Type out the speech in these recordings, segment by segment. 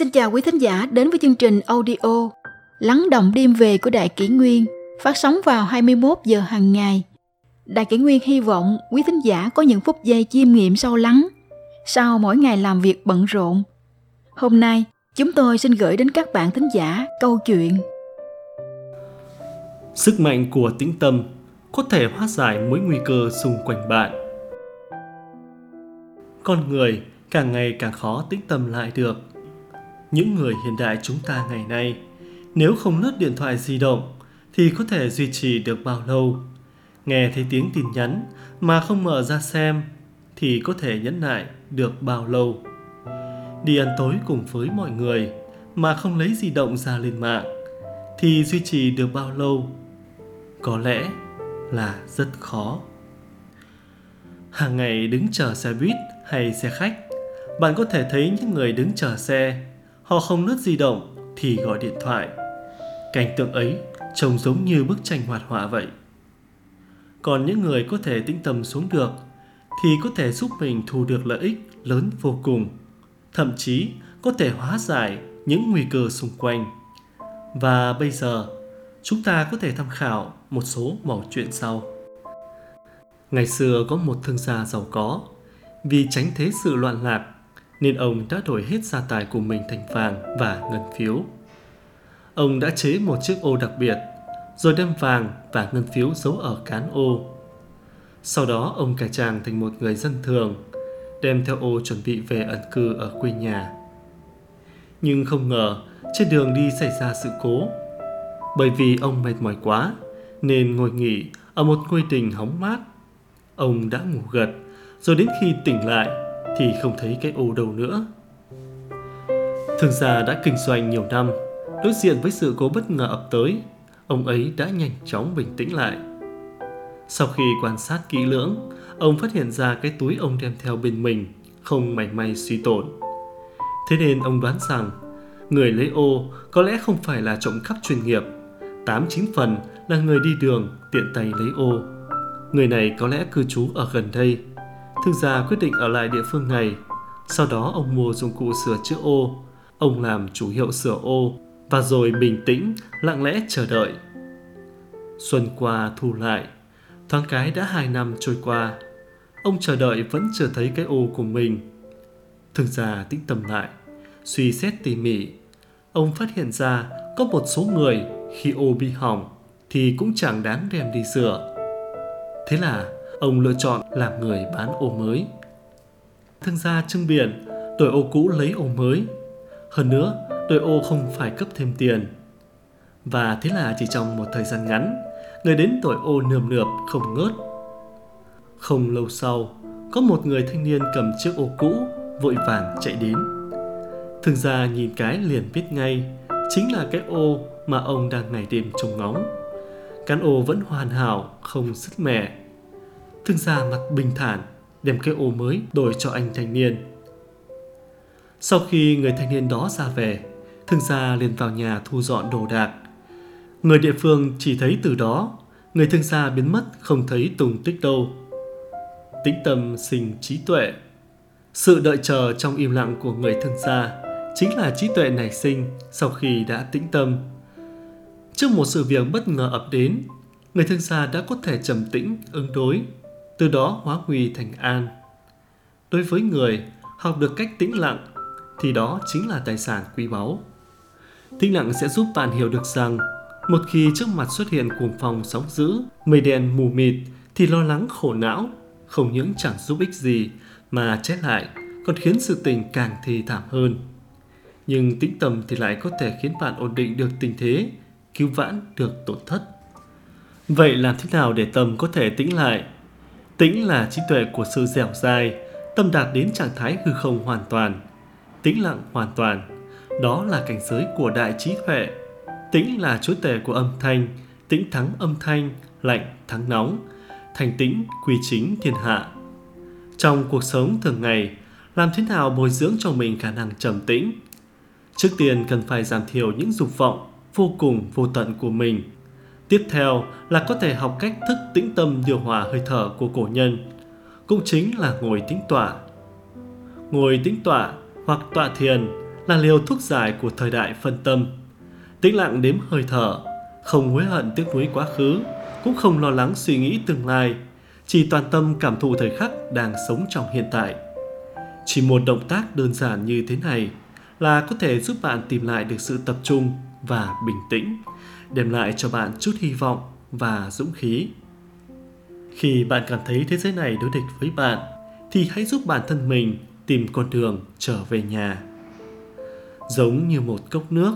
Xin chào quý thính giả đến với chương trình audio Lắng động đêm về của Đại Kỷ Nguyên phát sóng vào 21 giờ hàng ngày. Đại Kỷ Nguyên hy vọng quý thính giả có những phút giây chiêm nghiệm sâu lắng sau mỗi ngày làm việc bận rộn. Hôm nay, chúng tôi xin gửi đến các bạn thính giả câu chuyện Sức mạnh của tĩnh tâm có thể hóa giải mối nguy cơ xung quanh bạn. Con người càng ngày càng khó tĩnh tâm lại được. Những người hiện đại chúng ta ngày nay, nếu không lướt điện thoại di động thì có thể duy trì được bao lâu? Nghe thấy tiếng tin nhắn mà không mở ra xem thì có thể nhẫn nại được bao lâu? Đi ăn tối cùng với mọi người mà không lấy di động ra lên mạng thì duy trì được bao lâu? Có lẽ là rất khó. Hàng ngày đứng chờ xe buýt hay xe khách, bạn có thể thấy những người đứng chờ xe, họ không lướt di động thì gọi điện thoại. Cảnh tượng ấy trông giống như bức tranh hoạt họa vậy. Còn những người có thể tĩnh tâm xuống được thì có thể giúp mình thu được lợi ích lớn vô cùng, thậm chí có thể hóa giải những nguy cơ xung quanh. Và bây giờ, chúng ta có thể tham khảo một số mẩu chuyện sau. Ngày xưa có một thương gia giàu có, vì tránh thế sự loạn lạc nên ông đã đổi hết gia tài của mình thành vàng và ngân phiếu. Ông đã chế một chiếc ô đặc biệt, rồi đem vàng và ngân phiếu giấu ở cán ô. Sau đó ông cải trang thành một người dân thường, đem theo ô chuẩn bị về ẩn cư ở quê nhà. Nhưng không ngờ, trên đường đi xảy ra sự cố. Bởi vì ông mệt mỏi quá, nên ngồi nghỉ ở một ngôi đình hóng mát. Ông đã ngủ gật, rồi đến khi tỉnh lại thì không thấy cái ô đâu nữa. Thường gia đã kinh doanh nhiều năm, đối diện với sự cố bất ngờ ập tới, ông ấy đã nhanh chóng bình tĩnh lại. Sau khi quan sát kỹ lưỡng, ông phát hiện ra cái túi ông đem theo bên mình không mảy may suy tổn. Thế nên ông đoán rằng người lấy ô có lẽ không phải là trộm cắp chuyên nghiệp, tám chín phần là người đi đường tiện tay lấy ô. Người này có lẽ cư trú ở gần đây. Thương gia quyết định ở lại địa phương này. Sau đó ông mua dụng cụ sửa chữa ô. Ông làm chủ hiệu sửa ô và rồi bình tĩnh, lặng lẽ chờ đợi. Xuân qua thu lại, thoáng cái đã hai năm trôi qua. Ông chờ đợi vẫn chưa thấy cái ô của mình. Thương gia tĩnh tâm lại, suy xét tỉ mỉ. Ông phát hiện ra có một số người khi ô bị hỏng thì cũng chẳng đáng đem đi sửa. Thế là ông lựa chọn làm người bán ô mới. Thương gia trưng biển, đổi ô cũ lấy ô mới. Hơn nữa, đổi ô không phải cấp thêm tiền. Và thế là chỉ trong một thời gian ngắn, người đến tuổi ô nườm nượp không ngớt. Không lâu sau, có một người thanh niên cầm chiếc ô cũ vội vàng chạy đến. Thương gia nhìn cái liền biết ngay, chính là cái ô mà ông đang ngày đêm trông ngóng. Cán ô vẫn hoàn hảo, không sứt mẻ. Thương gia mặt bình thản, đem cái ô mới đổi cho anh thanh niên. Sau khi người thanh niên đó ra về, thương gia liền vào nhà thu dọn đồ đạc. Người địa phương chỉ thấy từ đó, người thương gia biến mất không thấy tùng tích đâu. Tĩnh tâm sinh trí tuệ. Sự đợi chờ trong im lặng của người thương gia chính là trí tuệ nảy sinh sau khi đã tĩnh tâm Trước một sự việc bất ngờ ập đến, người thương gia đã có thể trầm tĩnh, ứng đối, từ đó hóa nguy thành an. Đối với người học được cách tĩnh lặng thì đó chính là tài sản quý báu. Tĩnh lặng sẽ giúp bạn hiểu được rằng một khi trước mặt xuất hiện cuồng phong sóng dữ, mây đen mù mịt thì lo lắng khổ não, không những chẳng giúp ích gì mà chết lại còn khiến sự tình càng thì thảm hơn. Nhưng tĩnh tâm thì lại có thể khiến bạn ổn định được tình thế cứu vãn được tổn thất. Vậy làm thế nào để tâm có thể tĩnh lại? Tĩnh là trí tuệ của sự dẻo dai, tâm đạt đến trạng thái hư không hoàn toàn, tĩnh lặng hoàn toàn. Đó là cảnh giới của đại trí tuệ. Tĩnh là chúa tể của âm thanh, tĩnh thắng âm thanh, lạnh thắng nóng, thành tĩnh quy chính thiên hạ. Trong cuộc sống thường ngày, làm thế nào bồi dưỡng cho mình khả năng trầm tĩnh? Trước tiên cần phải giảm thiểu những dục vọng, vô cùng vô tận của mình. Tiếp theo là có thể học cách thức tĩnh tâm điều hòa hơi thở của cổ nhân, cũng chính là ngồi tĩnh tọa. Ngồi tĩnh tọa hoặc tọa thiền là liều thuốc giải của thời đại phân tâm. Tĩnh lặng đếm hơi thở, không hối hận tiếc nuối quá khứ, cũng không lo lắng suy nghĩ tương lai, chỉ toàn tâm cảm thụ thời khắc đang sống trong hiện tại. Chỉ một động tác đơn giản như thế này là có thể giúp bạn tìm lại được sự tập trung và bình tĩnh, đem lại cho bạn chút hy vọng và dũng khí. Khi bạn cảm thấy thế giới này đối địch với bạn, thì hãy giúp bản thân mình tìm con đường trở về nhà. Giống như một cốc nước,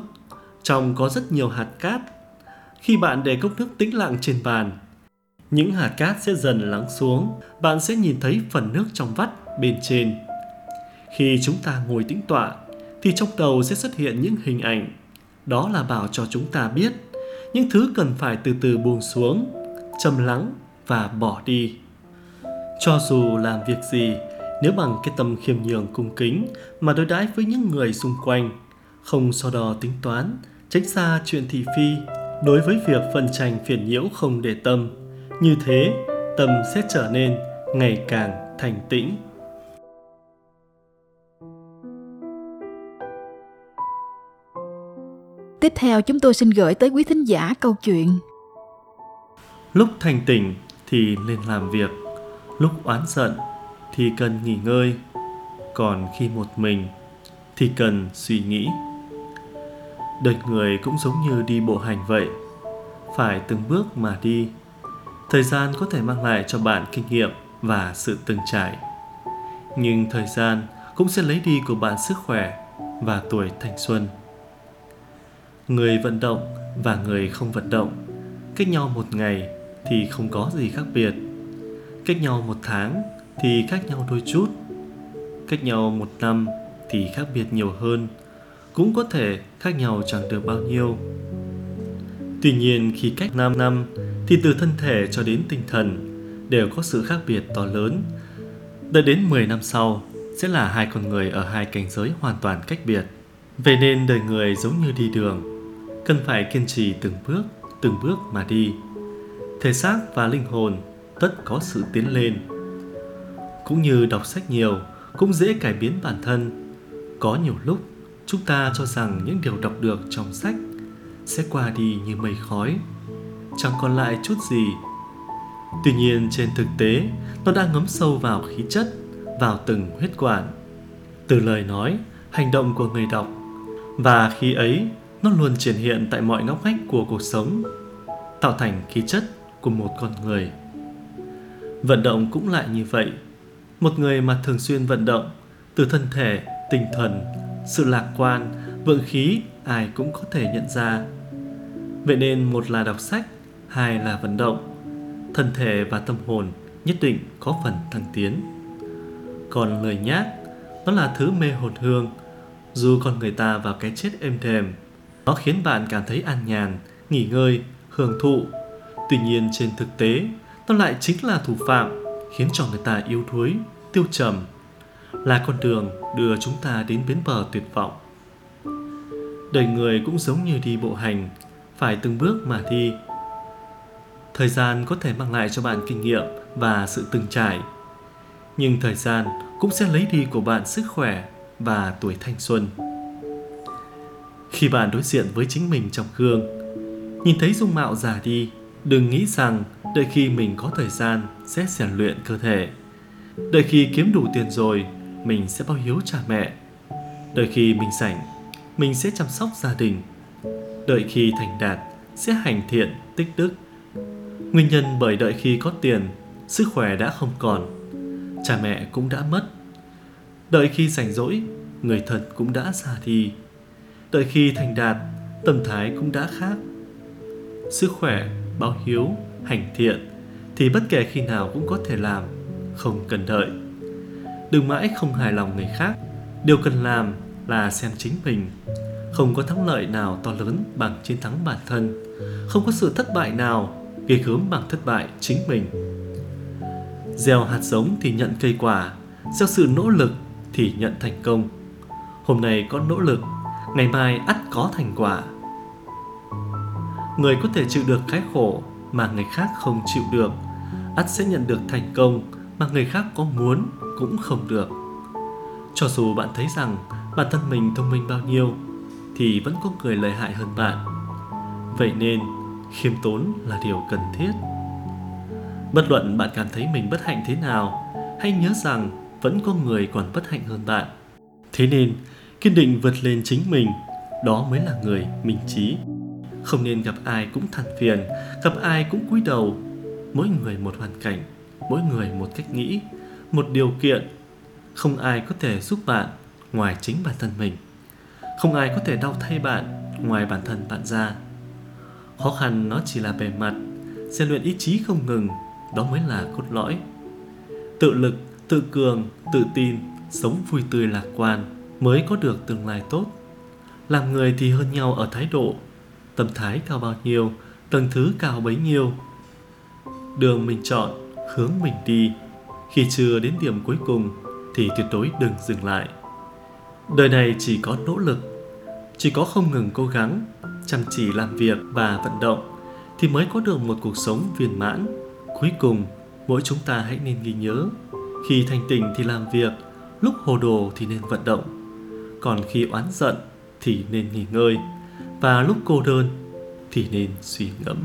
trong có rất nhiều hạt cát. Khi bạn để cốc nước tĩnh lặng trên bàn, những hạt cát sẽ dần lắng xuống, bạn sẽ nhìn thấy phần nước trong vắt bên trên. Khi chúng ta ngồi tĩnh tọa, thì trong đầu sẽ xuất hiện những hình ảnh. Đó là bảo cho chúng ta biết những thứ cần phải từ từ buông xuống, trầm lắng và bỏ đi. Cho dù làm việc gì, nếu bằng cái tâm khiêm nhường cung kính mà đối đãi với những người xung quanh, không so đo tính toán, tránh xa chuyện thị phi, đối với việc phân tranh phiền nhiễu không để tâm, như thế tâm sẽ trở nên ngày càng thành tĩnh. Tiếp theo chúng tôi xin gửi tới quý thính giả câu chuyện. Lúc thành tỉnh thì nên làm việc, lúc oán giận thì cần nghỉ ngơi, còn khi một mình thì cần suy nghĩ. Đời người cũng giống như đi bộ hành vậy, phải từng bước mà đi. Thời gian có thể mang lại cho bạn kinh nghiệm và sự từng trải. Nhưng thời gian cũng sẽ lấy đi của bạn sức khỏe và tuổi thanh xuân. Người vận động và người không vận động cách nhau một ngày thì không có gì khác biệt. Cách nhau một tháng thì khác nhau đôi chút. Cách nhau một năm thì khác biệt nhiều hơn. Cũng có thể khác nhau chẳng được bao nhiêu. Tuy nhiên khi cách 5 năm thì từ thân thể cho đến tinh thần đều có sự khác biệt to lớn. Đợi đến 10 năm sau sẽ là hai con người ở hai cảnh giới hoàn toàn cách biệt. Vậy nên đời người giống như đi đường, cần phải kiên trì từng bước, từng bước mà đi. Thể xác và linh hồn tất có sự tiến lên. Cũng như đọc sách nhiều cũng dễ cải biến bản thân. Có nhiều lúc chúng ta cho rằng những điều đọc được trong sách sẽ qua đi như mây khói, chẳng còn lại chút gì. Tuy nhiên trên thực tế, nó đang ngấm sâu vào khí chất, vào từng huyết quản. Từ lời nói, hành động của người đọc và khi ấy nó luôn triển hiện tại mọi ngóc ngách của cuộc sống, tạo thành khí chất của một con người. Vận động cũng lại như vậy. Một người mà thường xuyên vận động, từ thân thể, tinh thần, sự lạc quan, vượng khí ai cũng có thể nhận ra. Vậy nên một là đọc sách, hai là vận động. Thân thể và tâm hồn nhất định có phần thăng tiến. Còn lời nhác, nó là thứ mê hồn hương, dù con người ta vào cái chết êm đềm, nó khiến bạn cảm thấy an nhàn, nghỉ ngơi, hưởng thụ. Tuy nhiên trên thực tế, nó lại chính là thủ phạm khiến cho người ta yếu đuối, tiêu trầm, là con đường đưa chúng ta đến bến bờ tuyệt vọng. Đời người cũng giống như đi bộ hành, phải từng bước mà đi. Thời gian có thể mang lại cho bạn kinh nghiệm và sự từng trải, nhưng thời gian cũng sẽ lấy đi của bạn sức khỏe và tuổi thanh xuân. Khi bạn đối diện với chính mình trong gương, nhìn thấy dung mạo già đi, đừng nghĩ rằng đợi khi mình có thời gian sẽ rèn luyện cơ thể. Đợi khi kiếm đủ tiền rồi, mình sẽ bao hiếu cha mẹ. Đợi khi mình rảnh, mình sẽ chăm sóc gia đình. Đợi khi thành đạt, sẽ hành thiện, tích đức. Nguyên nhân bởi đợi khi có tiền, sức khỏe đã không còn, cha mẹ cũng đã mất. Đợi khi rảnh rỗi, người thân cũng đã già đi. Đợi khi thành đạt, tâm thái cũng đã khác. Sức khỏe, báo hiếu, hành thiện thì bất kể khi nào cũng có thể làm, không cần đợi. Đừng mãi không hài lòng người khác, điều cần làm là xem chính mình. Không có thắng lợi nào to lớn bằng chiến thắng bản thân, không có sự thất bại nào ghê gớm bằng thất bại chính mình. Gieo hạt giống thì nhận cây quả, gieo sự nỗ lực thì nhận thành công. Hôm nay có nỗ lực, ngày mai ắt có thành quả. Người có thể chịu được cái khổ mà người khác không chịu được, ắt sẽ nhận được thành công mà người khác có muốn cũng không được. Cho dù bạn thấy rằng bản thân mình thông minh bao nhiêu thì vẫn có người lợi hại hơn bạn. Vậy nên, khiêm tốn là điều cần thiết. Bất luận bạn cảm thấy mình bất hạnh thế nào, hãy nhớ rằng vẫn có người còn bất hạnh hơn bạn. Thế nên, kiên định vượt lên chính mình, đó mới là người minh trí. Không nên gặp ai cũng than phiền, gặp ai cũng cúi đầu. Mỗi người một hoàn cảnh, mỗi người một cách nghĩ, một điều kiện. Không ai có thể giúp bạn ngoài chính bản thân mình. Không ai có thể đau thay bạn ngoài bản thân bạn ra. Khó khăn nó chỉ là bề mặt, rèn luyện ý chí không ngừng, đó mới là cốt lõi. Tự lực, tự cường, tự tin, sống vui tươi lạc quan mới có được tương lai tốt. Làm người thì hơn nhau ở thái độ, tâm thái cao bao nhiêu, tầng thứ cao bấy nhiêu. Đường mình chọn, hướng mình đi, khi chưa đến điểm cuối cùng thì tuyệt đối đừng dừng lại. Đời này chỉ có nỗ lực, chỉ có không ngừng cố gắng, chăm chỉ làm việc và vận động thì mới có được một cuộc sống viên mãn. Cuối cùng, mỗi chúng ta hãy nên ghi nhớ, khi thành tỉnh thì làm việc, lúc hồ đồ thì nên vận động, còn khi oán giận thì nên nghỉ ngơi, và lúc cô đơn thì nên suy ngẫm.